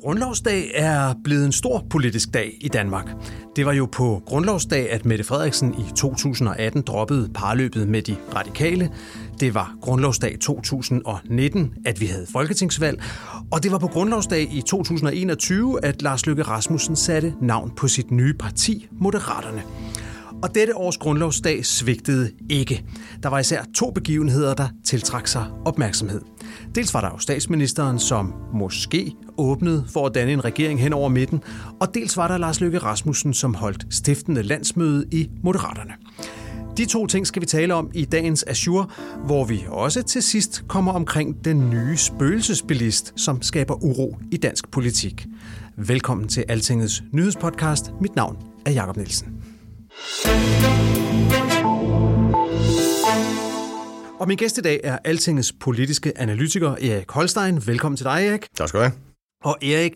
Grundlovsdag er blevet en stor politisk dag i Danmark. Det var jo på Grundlovsdag, at Mette Frederiksen i 2018 droppede parløbet med de radikale. Det var Grundlovsdag 2019, at vi havde folketingsvalg. Og det var på Grundlovsdag i 2021, at Lars Løkke Rasmussen satte navn på sit nye parti, Moderaterne. Og dette års grundlovsdag svigtede ikke. Der var især to begivenheder, der tiltrak sig opmærksomhed. Dels var der jo statsministeren, som måske åbnede for at danne en regering hen over midten, og dels var der Lars Løkke Rasmussen, som holdt stiftende landsmøde i Moderaterne. De to ting skal vi tale om i dagens Azure, hvor vi også til sidst kommer omkring den nye spøgelsesbilist, som skaber uro i dansk politik. Velkommen til Altingets nyhedspodcast. Mit navn er Jakob Nielsen. Og min gæst i dag er Altingets politiske analytiker Erik Holstein. Velkommen til dig, Erik. Tak skal du have. Og Erik,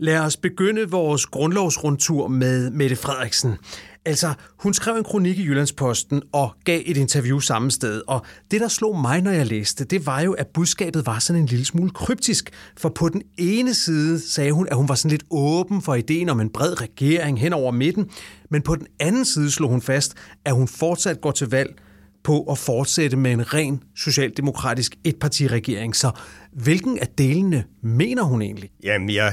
lad os begynde vores grundlovsrundtur med Mette Frederiksen. Altså, hun skrev en kronik i Jyllandsposten og gav et interview samme sted. Og det, der slog mig, når jeg læste, det var jo, at budskabet var sådan en lille smule kryptisk. For på den ene side sagde hun, at hun var sådan lidt åben for ideen om en bred regering hen over midten. Men på den anden side slog hun fast, at hun fortsat går til valg på at fortsætte med en ren socialdemokratisk etpartiregering. Så hvilken af delene mener hun egentlig? Jamen, jeg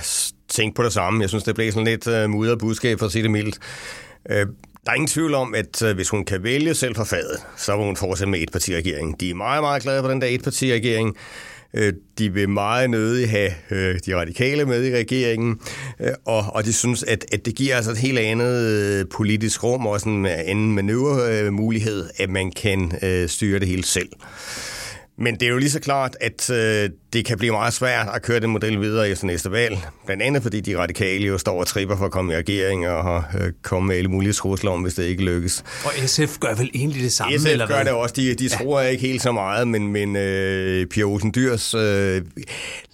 tænkte på det samme. Jeg synes, det blev sådan lidt øh, uh, mudret budskab, for at sige det mildt. Uh, der er ingen tvivl om, at uh, hvis hun kan vælge selv for fadet, så vil hun fortsætte med etpartiregeringen. De er meget, meget glade for den der etpartiregering. De vil meget nødig have de radikale med i regeringen, og, og de synes, at, at det giver altså et helt andet politisk rum og sådan en anden manøvremulighed, at man kan styre det hele selv. Men det er jo lige så klart, at øh, det kan blive meget svært at køre den model videre efter næste valg. Blandt andet fordi de radikale jo står og tripper for at komme i regering og øh, kommet med alle mulige trusler om, hvis det ikke lykkes. Og SF gør vel egentlig det samme? SF eller gør hvad? det også. De, de tror ja. ikke helt så meget, men, men øh, Pia Olsen Dyrs øh,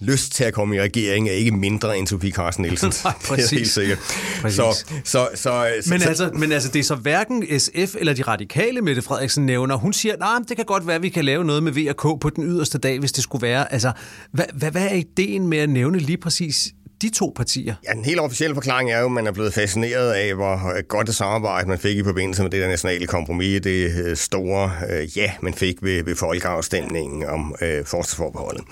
lyst til at komme i regering er ikke mindre end Sofie Carsten Nielsen. Nej, præcis. Det er helt sikkert. Præcis. Så, så, så, Men så, altså, men altså, det er så hverken SF eller de radikale, Mette Frederiksen nævner. Hun siger, nej, nah, det kan godt være, at vi kan lave noget med V og K på den yderste dag, hvis det skulle være. Altså, hvad, hvad, hvad er ideen med at nævne lige præcis de to partier? Ja, den helt officielle forklaring er jo, at man er blevet fascineret af, hvor øh, godt det samarbejde, man fik i forbindelse med det der nationale kompromis, det øh, store øh, ja, man fik ved, ved folkeafstemningen om øh, forsvarsforbeholdet.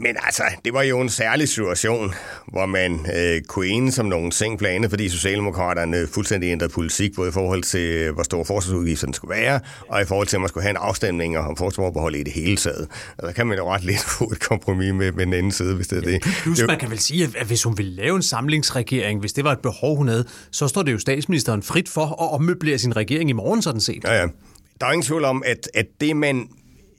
Men altså, det var jo en særlig situation, hvor man øh, kunne enes om nogle andet fordi Socialdemokraterne fuldstændig ændrede politik, både i forhold til, hvor store forsvarsudgifterne skulle være, og i forhold til, at man skulle have en afstemning om forsvarsforbehold i det hele taget. Og der kan man jo ret lidt få et kompromis med, med den anden side, hvis det er det. Plus, det, man kan vel sige, at hvis hun ville lave en samlingsregering, hvis det var et behov, hun havde, så står det jo statsministeren frit for at ommøblere sin regering i morgen, sådan set. Ja, ja. Der er ingen tvivl om, at, at det, man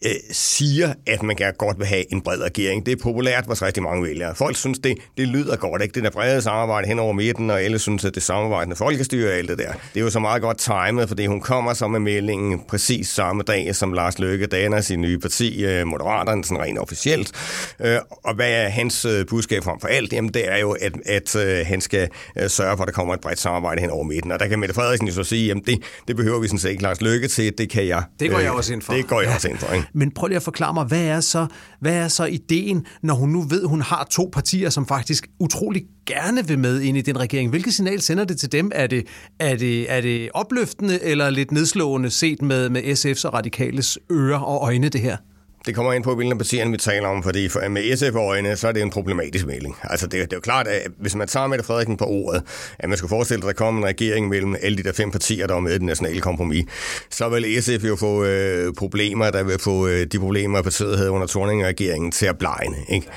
øh, siger, at man kan godt vil have en bred regering. Det er populært hos rigtig mange vælgere. Folk synes, det, det lyder godt, ikke? Det der brede samarbejde hen over midten, og alle synes, at det samarbejdende folkestyre og alt det der. Det er jo så meget godt timet, fordi hun kommer så med meldingen præcis samme dag, som Lars Løkke danner sin nye parti, øh, Moderaterne, sådan rent officielt. Øh, og hvad er hans øh, budskab frem for alt? Jamen, det er jo, at, at øh, han skal øh, sørge for, at der kommer et bredt samarbejde hen over midten. Og der kan Mette Frederiksen jo så sige, jamen det, det behøver vi sådan set ikke Lars Løkke til, det kan jeg. Det går jeg også ind for. Det går jeg ja. også ind for, ikke? Men prøv lige at forklare mig, hvad er, så, hvad er så ideen, når hun nu ved, hun har to partier, som faktisk utrolig gerne vil med ind i den regering? Hvilket signal sender det til dem? Er det, er det, er det opløftende eller lidt nedslående set med, med SF's og Radikales ører og øjne, det her? Det kommer ind på, hvilken partierne vi taler om, fordi for, med SF-øjne, så er det en problematisk melding. Altså, det, det er jo klart, at hvis man tager Mette Frederiksen på ordet, at man skulle forestille sig, at der kom en regering mellem alle de der fem partier, der var med i den nationale kompromis, så vil SF jo få øh, problemer, der vil få øh, de problemer, partiet havde under Thorning-regeringen til at blegne. Ikke?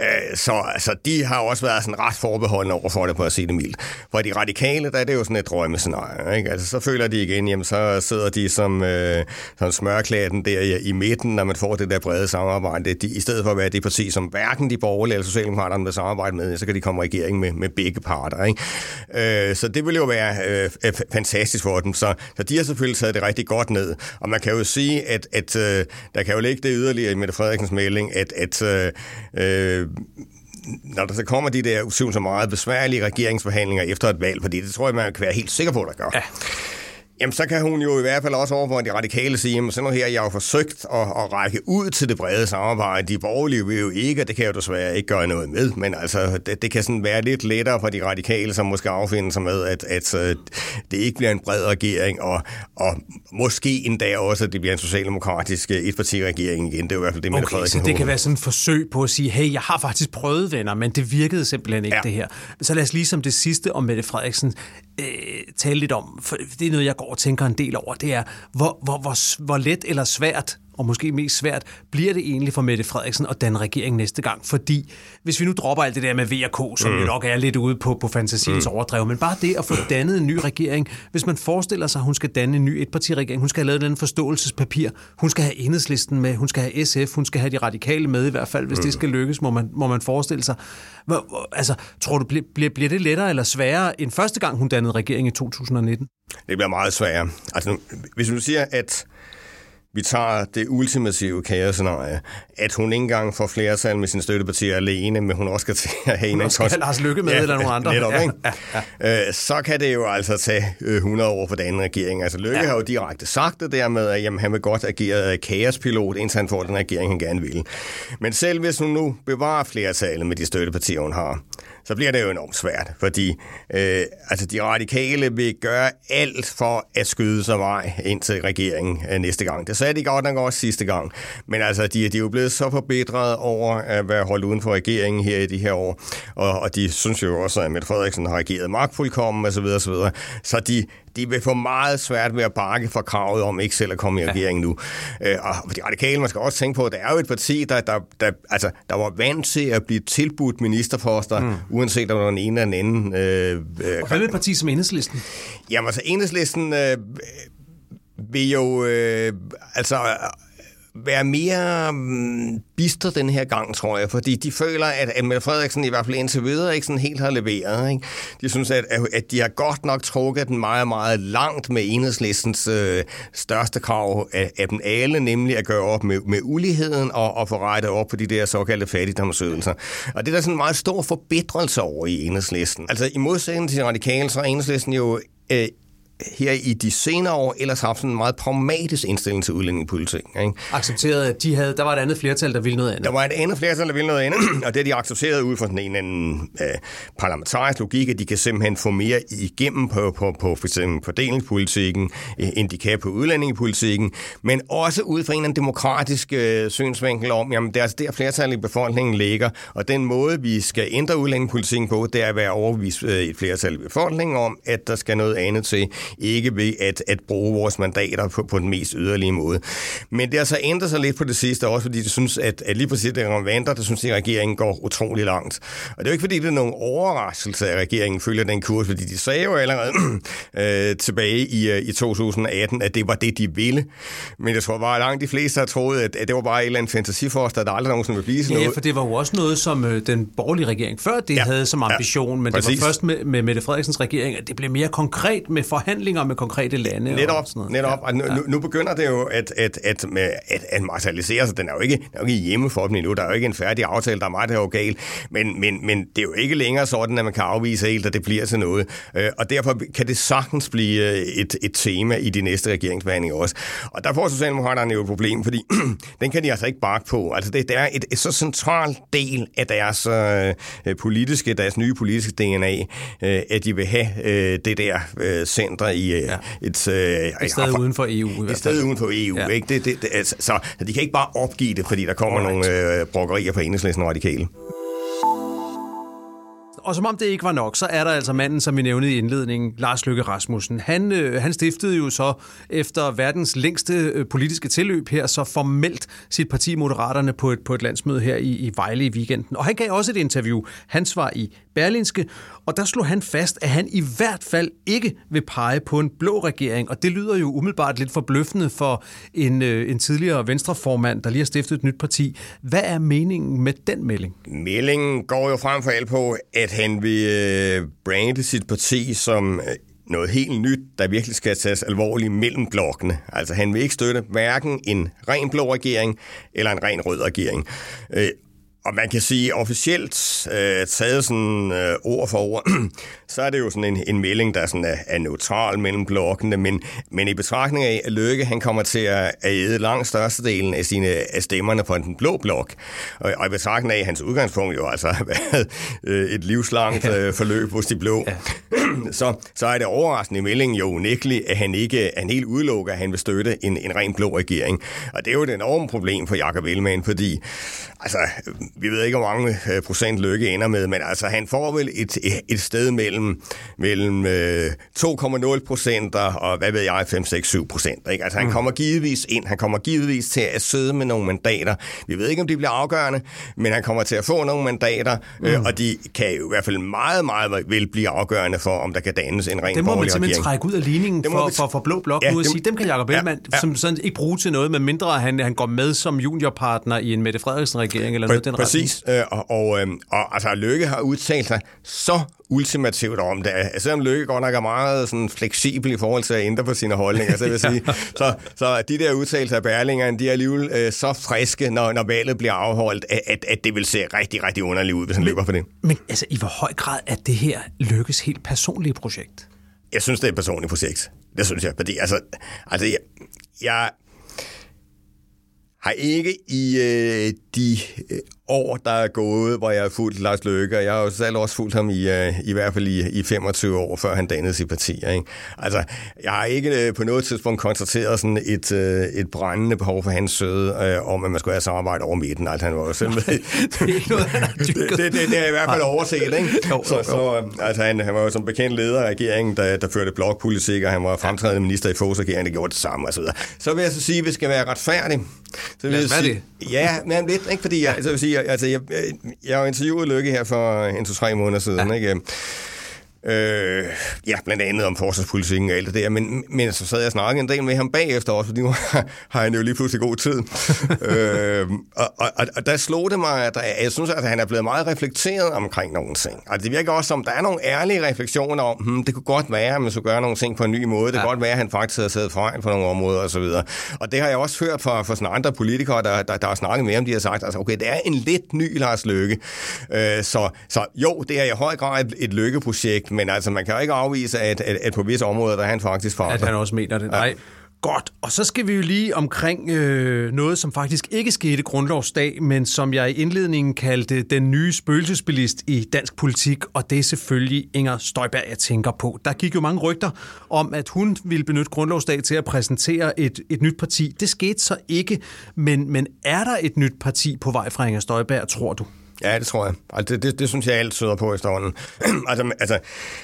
Øh, så altså, de har også været sådan ret forbeholdende over for det, på at sige det mildt. For de radikale, der er det jo sådan et drømmescenarie. Ikke? Altså, så føler de igen, jamen, så sidder de som, øh, som smørklæden der i, i midten, når man får det det der brede samarbejde. De, I stedet for at være det parti, som hverken de borgerlige eller Socialdemokraterne vil samarbejde med, så kan de komme i regering med, med begge parter. Ikke? Øh, så det ville jo være øh, fantastisk for dem. Så, så de har selvfølgelig taget det rigtig godt ned. Og man kan jo sige, at, at øh, der kan jo ligge det yderligere i Mette Frederiksens melding, at, at øh, øh når der så kommer de der så meget besværlige regeringsforhandlinger efter et valg, fordi det tror jeg, man kan være helt sikker på, der gør. Ja. Jamen, så kan hun jo i hvert fald også overfor de radikale sige, jamen, sådan noget her, jeg har jo forsøgt at, at række ud til det brede samarbejde. De borgerlige vil jo ikke, og det kan jeg jo desværre ikke gøre noget med, men altså, det, det kan sådan være lidt lettere for de radikale, som måske affinder sig med, at, at, at det ikke bliver en bred regering, og, og måske endda også, at det bliver en socialdemokratisk etpartiregering igen. Det er jo i hvert fald det, Mette okay, så det kan være sådan et forsøg på at sige, hey, jeg har faktisk prøvet, venner, men det virkede simpelthen ikke, ja. det her. Så lad os lige som det sidste om Mette Frederiksen øh, tale lidt om, for det er noget, jeg går og tænker en del over, det er, hvor, hvor, hvor, hvor let eller svært og måske mest svært, bliver det egentlig for Mette Frederiksen at danne regering næste gang? Fordi hvis vi nu dropper alt det der med VK, som mm. jo nok er lidt ude på, på fantasiens mm. overdrev, men bare det at få dannet en ny regering, hvis man forestiller sig, at hun skal danne en ny etpartiregering, hun skal have lavet den forståelsespapir, hun skal have enhedslisten med, hun skal have SF, hun skal have de radikale med i hvert fald, hvis mm. det skal lykkes, må man, må man forestille sig. Altså, tror du, bliver, bliver det lettere eller sværere end første gang, hun dannede regering i 2019? Det bliver meget sværere. Altså, hvis du siger, at vi tager det ultimative kaoscenarie, at hun ikke engang får flertal med sin støttepartier alene, men hun også skal til at have en af skal Lars Lykke med ja, eller nogle andre. Netop, ja, ikke? Ja, ja. Øh, så kan det jo altså tage 100 øh, år for den anden regering. Altså Lykke ja. har jo direkte sagt det der med, at jamen, han vil godt agere kaospilot, indtil han får den regering, han gerne vil. Men selv hvis hun nu bevarer flertallet med de støttepartier, hun har, så bliver det jo enormt svært, fordi øh, altså de radikale vil gøre alt for at skyde sig vej ind til regeringen øh, næste gang. Det sagde de godt nok også sidste gang, men altså de, de er jo blevet så forbedret over øh, at være holdt uden for regeringen her i de her år, og, og de synes jo også, at Mette Frederiksen har ageret magtfuldkommen osv. osv. Så de, de vil få meget svært ved at bakke for kravet om ikke selv at komme i regering nu. Øh, og de radikale, man skal også tænke på, at det er jo et parti, der, der, der, altså, der var vant til at blive tilbudt ministerposter, mm. uanset om der den ene eller den anden. Øh, øh, og hvad med et parti som Enhedslisten? Jamen altså, Enhedslisten øh, vil jo... Øh, altså være mere um, bister den her gang, tror jeg, fordi de føler, at, at Mette Frederiksen i hvert fald indtil videre ikke sådan helt har leveret. Ikke? De synes, at, at de har godt nok trukket den meget, meget langt med enhedslistens øh, største krav af, af dem alle, nemlig at gøre op med, med uligheden og, og få rettet op på de der såkaldte fattigdomsødelser. Og det er der sådan en meget stor forbedrelse over i enhedslisten. Altså i modsætning til radikale, så er enhedslisten jo øh, her i de senere år ellers haft sådan en meget pragmatisk indstilling til udlændingepolitik. Ikke? Accepteret, at de havde, der var et andet flertal, der ville noget andet. Der var et andet flertal, der ville noget andet, og det de accepteret ud fra sådan en anden øh, parlamentarisk logik, at de kan simpelthen få mere igennem på, på, på for eksempel fordelingspolitikken, øh, end de kan på udlændingepolitikken, men også ud fra en eller anden demokratisk øh, synsvinkel om, jamen det er altså der flertal i befolkningen ligger, og den måde, vi skal ændre udlændingepolitikken på, det er at være overbevist øh, et flertal i befolkningen om, at der skal noget andet til ikke ved at, at bruge vores mandater på, på den mest yderlige måde. Men det har så ændret sig lidt på det sidste, også fordi de synes, at, at lige præcis det Vandre, der synes, at regeringen går utrolig langt. Og det er jo ikke, fordi det er nogen overraskelse, at regeringen følger den kurs, fordi de sagde jo allerede øh, tilbage i, øh, i 2018, at det var det, de ville. Men jeg tror bare, langt de fleste har troet, at, at det var bare et eller andet fantasiforster, der aldrig nogensinde vil blive sådan ja, noget. for det var jo også noget, som øh, den borgerlige regering før det ja. havde som ambition, ja, men præcis. det var først med, med Mette Frederiksens regering, at det blev mere konkret med forhandlinger forhandlinger med konkrete lande. Netop, og sådan noget. netop. Og nu, ja. nu begynder det jo at, at, at, at, at, at materialisere sig. Den er jo ikke, den er jo ikke hjemme for dem endnu. Der er jo ikke en færdig aftale, der er meget, der er jo galt. Men, men, men det er jo ikke længere sådan, at man kan afvise helt, at det bliver til noget. Øh, og derfor kan det sagtens blive øh, et, et tema i de næste regeringsbehandlinger også. Og der får Socialdemokraterne jo et problem, fordi den kan de altså ikke bakke på. Altså det, det er et, et så central del af deres øh, politiske, deres nye politiske DNA, øh, at de vil have øh, det der øh, center i øh, ja. et... Øh, et sted uden for EU. Et sted uden for EU, ja. ikke? Det, det, det, altså, så de kan ikke bare opgive det, fordi der kommer Alright. nogle øh, brokkerier på enhedslisten radikale og som om det ikke var nok, så er der altså manden, som vi nævnte i indledningen, Lars Løkke Rasmussen. Han, øh, han stiftede jo så efter verdens længste øh, politiske tilløb her, så formelt sit parti Moderaterne på et, på et landsmøde her i, i Vejle i weekenden. Og han gav også et interview. Han var i Berlinske, og der slog han fast, at han i hvert fald ikke vil pege på en blå regering. Og det lyder jo umiddelbart lidt forbløffende for en, øh, en tidligere venstreformand, der lige har stiftet et nyt parti. Hvad er meningen med den melding? Meldingen går jo frem for alt på, at han vil øh, brande sit parti som øh, noget helt nyt, der virkelig skal tages alvorligt mellem blokkene. Altså han vil ikke støtte hverken en ren blå regering eller en ren rød regering. Øh, og man kan sige officielt, øh, taget sådan øh, ord for ord, så er det jo sådan en, en melding, der sådan er, er neutral mellem blokkene, men, men i betragtning af, at Løkke han kommer til at æde langt størstedelen af, sine, af stemmerne på den blå blok, og, og i betragtning af, at hans udgangspunkt jo altså har været øh, et livslangt øh, forløb hos de blå, ja. så, så er det overraskende i meldingen jo unægteligt, at han ikke han helt udelukker, at han vil støtte en, en ren blå regering. Og det er jo et enormt problem for Jakob Ellemann, fordi altså, vi ved ikke, hvor mange øh, procent lykke ender med, men altså, han får vel et, et sted mellem, mellem øh, 2,0 procent og, hvad ved jeg, 5, 6, 7 procent. Ikke? Altså, han mm. kommer givetvis ind, han kommer givetvis til at sidde med nogle mandater. Vi ved ikke, om de bliver afgørende, men han kommer til at få nogle mandater, øh, mm. øh, og de kan jo i hvert fald meget, meget vel blive afgørende for, om der kan dannes en ren Det må man simpelthen trække ud af ligningen for, for, for, for Blå Blok ja, nu og sige, dem kan Jacob Ellemann ja, ja. som sådan ikke bruge til noget, medmindre han, han går med som juniorpartner i en Mette Frederiksen-regering eller noget den Præcis, øh, og, og, øh, og altså, Lykke har udtalt sig så ultimativt om det. Selvom Lykke godt nok er meget sådan, fleksibel i forhold til at ændre på sine holdninger, så vil sige, så, så de der udtalelser af Berlingeren, de er alligevel øh, så friske, når, når valget bliver afholdt, at, at det vil se rigtig, rigtig underligt ud, hvis han løber for det. Men altså, i hvor høj grad er det her Lykkes helt personlige projekt? Jeg synes, det er et personligt projekt. Det synes jeg, fordi altså, altså jeg, jeg har ikke i øh, de øh, år, der er gået, hvor jeg har fulgt Lars Løkke, og jeg har jo selv også fulgt ham i, uh, i hvert fald i, i 25 år, før han dannede sit parti. Ikke? Altså, jeg har ikke uh, på noget tidspunkt konstateret sådan et, uh, et brændende behov for hans søde, uh, om at man skulle have samarbejde over midten. Altså, han var jo selv med. det, det, det, det, det er i hvert fald overset. Ikke? Jo, så, så, altså, han, han var jo som bekendt leder af regeringen, der, der førte blokpolitik, og han var fremtrædende minister i Foghs regering, der gjorde det samme. Og så, videre. så vil jeg så sige, at vi skal være retfærdige. Så vil jeg sige, det. Ja, men lidt, ikke? fordi jeg, altså, vil sige, altså, jeg, jeg har jo interviewet Lykke her for en, to-tre måneder siden, ja. ikke? Øh, ja, blandt andet om forsvarspolitikken og alt det der, men, men så sad jeg og snakkede en del med ham bagefter også, fordi nu har han jo lige pludselig god tid. øh, og, og, og der slog det mig, at jeg synes, at han er blevet meget reflekteret omkring nogle ting. Altså, det virker også som, der er nogle ærlige refleksioner om, hmm, det kunne godt være, at man skulle gøre nogle ting på en ny måde. Det ja. kunne godt være, at han faktisk havde siddet foran på nogle områder osv. Og, og det har jeg også hørt fra, fra sådan andre politikere, der, der, der har snakket med ham, de har sagt, altså, okay, det er en lidt ny Lars Løkke. Øh, så, så jo, det er i høj grad et, et lykkeprojekt, men altså, man kan jo ikke afvise, at, at, at på visse områder, der er han faktisk for. At han også mener det. Nej. Ja. Godt, og så skal vi jo lige omkring øh, noget, som faktisk ikke skete grundlovsdag, men som jeg i indledningen kaldte den nye spøgelsesbilist i dansk politik, og det er selvfølgelig Inger Støjberg, jeg tænker på. Der gik jo mange rygter om, at hun ville benytte grundlovsdag til at præsentere et, et nyt parti. Det skete så ikke, men, men er der et nyt parti på vej fra Inger Støjberg, tror du? Ja, det tror jeg. Altså, det, det, det synes jeg alt søder på efterhånden. altså, altså,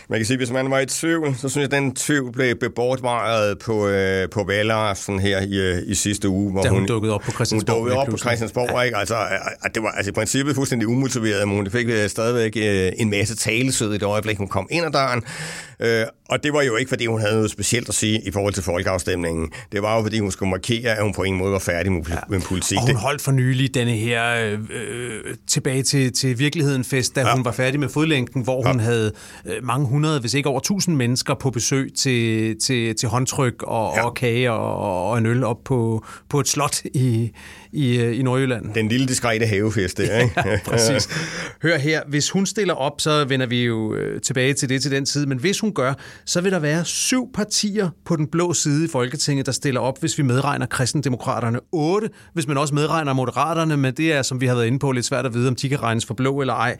man kan sige, hvis man var i tvivl, så synes jeg, at den tvivl blev bebortvaret på, øh, på valgaften her i, øh, i sidste uge. Hvor da hun, hun dukkede op på Christiansborg. Hun dukkede op på Christiansborg, ja. ikke? Altså, at det var altså, i princippet fuldstændig umotiveret, men hun fik øh, stadigvæk øh, en masse talesød i det øjeblik, hun kom ind ad døren. Øh, og det var jo ikke, fordi hun havde noget specielt at sige i forhold til folkeafstemningen. Det var jo, fordi hun skulle markere, at hun på ingen måde var færdig med, ja. med politik. Og hun holdt for nylig denne her øh, øh, tilbage til, til virkeligheden fest, da ja. hun var færdig med fodlænken, hvor ja. hun havde øh, mange hundrede, hvis ikke over tusind mennesker på besøg til, til, til håndtryk og, ja. og kage og, og en øl op på, på et slot i, i, øh, i Nordjylland. Den lille diskrete havefest der, ikke? ja, præcis. Hør her, hvis hun stiller op, så vender vi jo tilbage til det til den tid, men hvis hun gør, så vil der være syv partier på den blå side i Folketinget, der stiller op, hvis vi medregner kristendemokraterne. Otte, hvis man også medregner moderaterne, men det er, som vi har været inde på, lidt svært at vide, om de kan regnes for blå eller ej.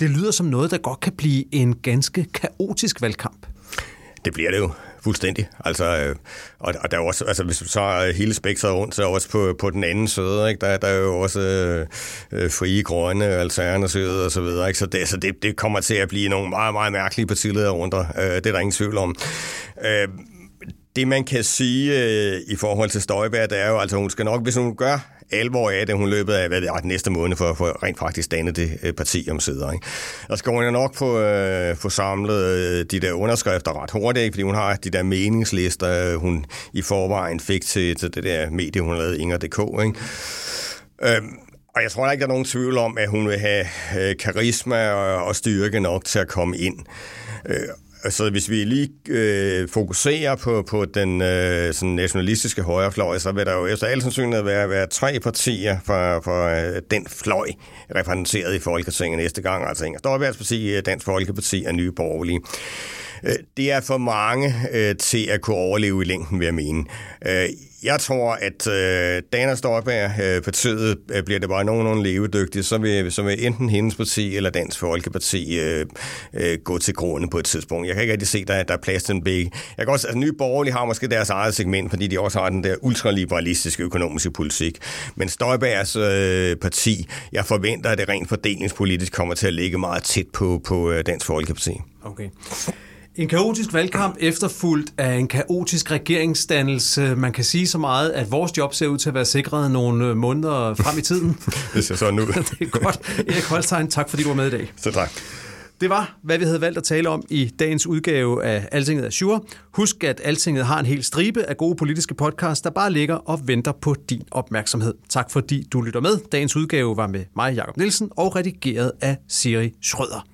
Det lyder som noget, der godt kan blive en ganske kaotisk valgkamp. Det bliver det jo Fuldstændig. Altså, øh, og, og der er også, altså, hvis du tager hele spektret rundt, så er også på, på den anden side, ikke? Der, der er jo også øh, frie, grønne, alternativet og så videre. Ikke? Så, det, så det, det kommer til at blive nogle meget, meget mærkelige partiledere rundt. Øh, det er der ingen tvivl om. Øh, det man kan sige øh, i forhold til Støjberg, det er jo, altså hun skal nok, hvis hun gør alvor af det, hun løbet af hvad det er, næste måned for, for rent faktisk danne det øh, parti om sider. Ikke? Og skal hun jo nok få, øh, få samlet øh, de der underskrifter ret hurtigt, ikke? fordi hun har de der meningslister, øh, hun i forvejen fik til, til det der medie, hun lavede, Inger.dk. Ikke? Øhm, og jeg tror ikke, der er nogen tvivl om, at hun vil have øh, karisma og, og styrke nok til at komme ind. Øh, Altså, hvis vi lige øh, fokuserer på, på den øh, sådan nationalistiske højrefløj, så vil der jo efter al sandsynlighed være, være tre partier for, for øh, den fløj repræsenteret i Folketinget næste gang. Altså Inger Støjbergs parti, Dansk Folkeparti og Nye Borgerlige. Øh, det er for mange øh, til at kunne overleve i længden, vil jeg mene. Øh, jeg tror, at øh, Dana Støjberg, øh, partiet, øh, bliver det bare nogenlunde levedygtigt, så vil, så vil enten hendes parti eller Dansk Folkeparti øh, øh, gå til grunde på et tidspunkt. Jeg kan ikke rigtig se, at der, der er plads til den begge. Jeg kan også, altså, Nye Borgerlige har måske deres eget segment, fordi de også har den der ultraliberalistiske økonomiske politik. Men Støjbergs øh, parti, jeg forventer, at det rent fordelingspolitisk kommer til at ligge meget tæt på, på øh, Dansk Folkeparti. Okay. En kaotisk valgkamp efterfulgt af en kaotisk regeringsdannelse. Man kan sige så meget, at vores job ser ud til at være sikret nogle øh, måneder frem i tiden. det ser sådan ud. det er godt. Erik Holstein, tak fordi du var med i dag. Så tak. Det var, hvad vi havde valgt at tale om i dagens udgave af Altinget er Sure. Husk, at Altinget har en hel stribe af gode politiske podcasts, der bare ligger og venter på din opmærksomhed. Tak fordi du lytter med. Dagens udgave var med mig, Jakob Nielsen, og redigeret af Siri Schrøder.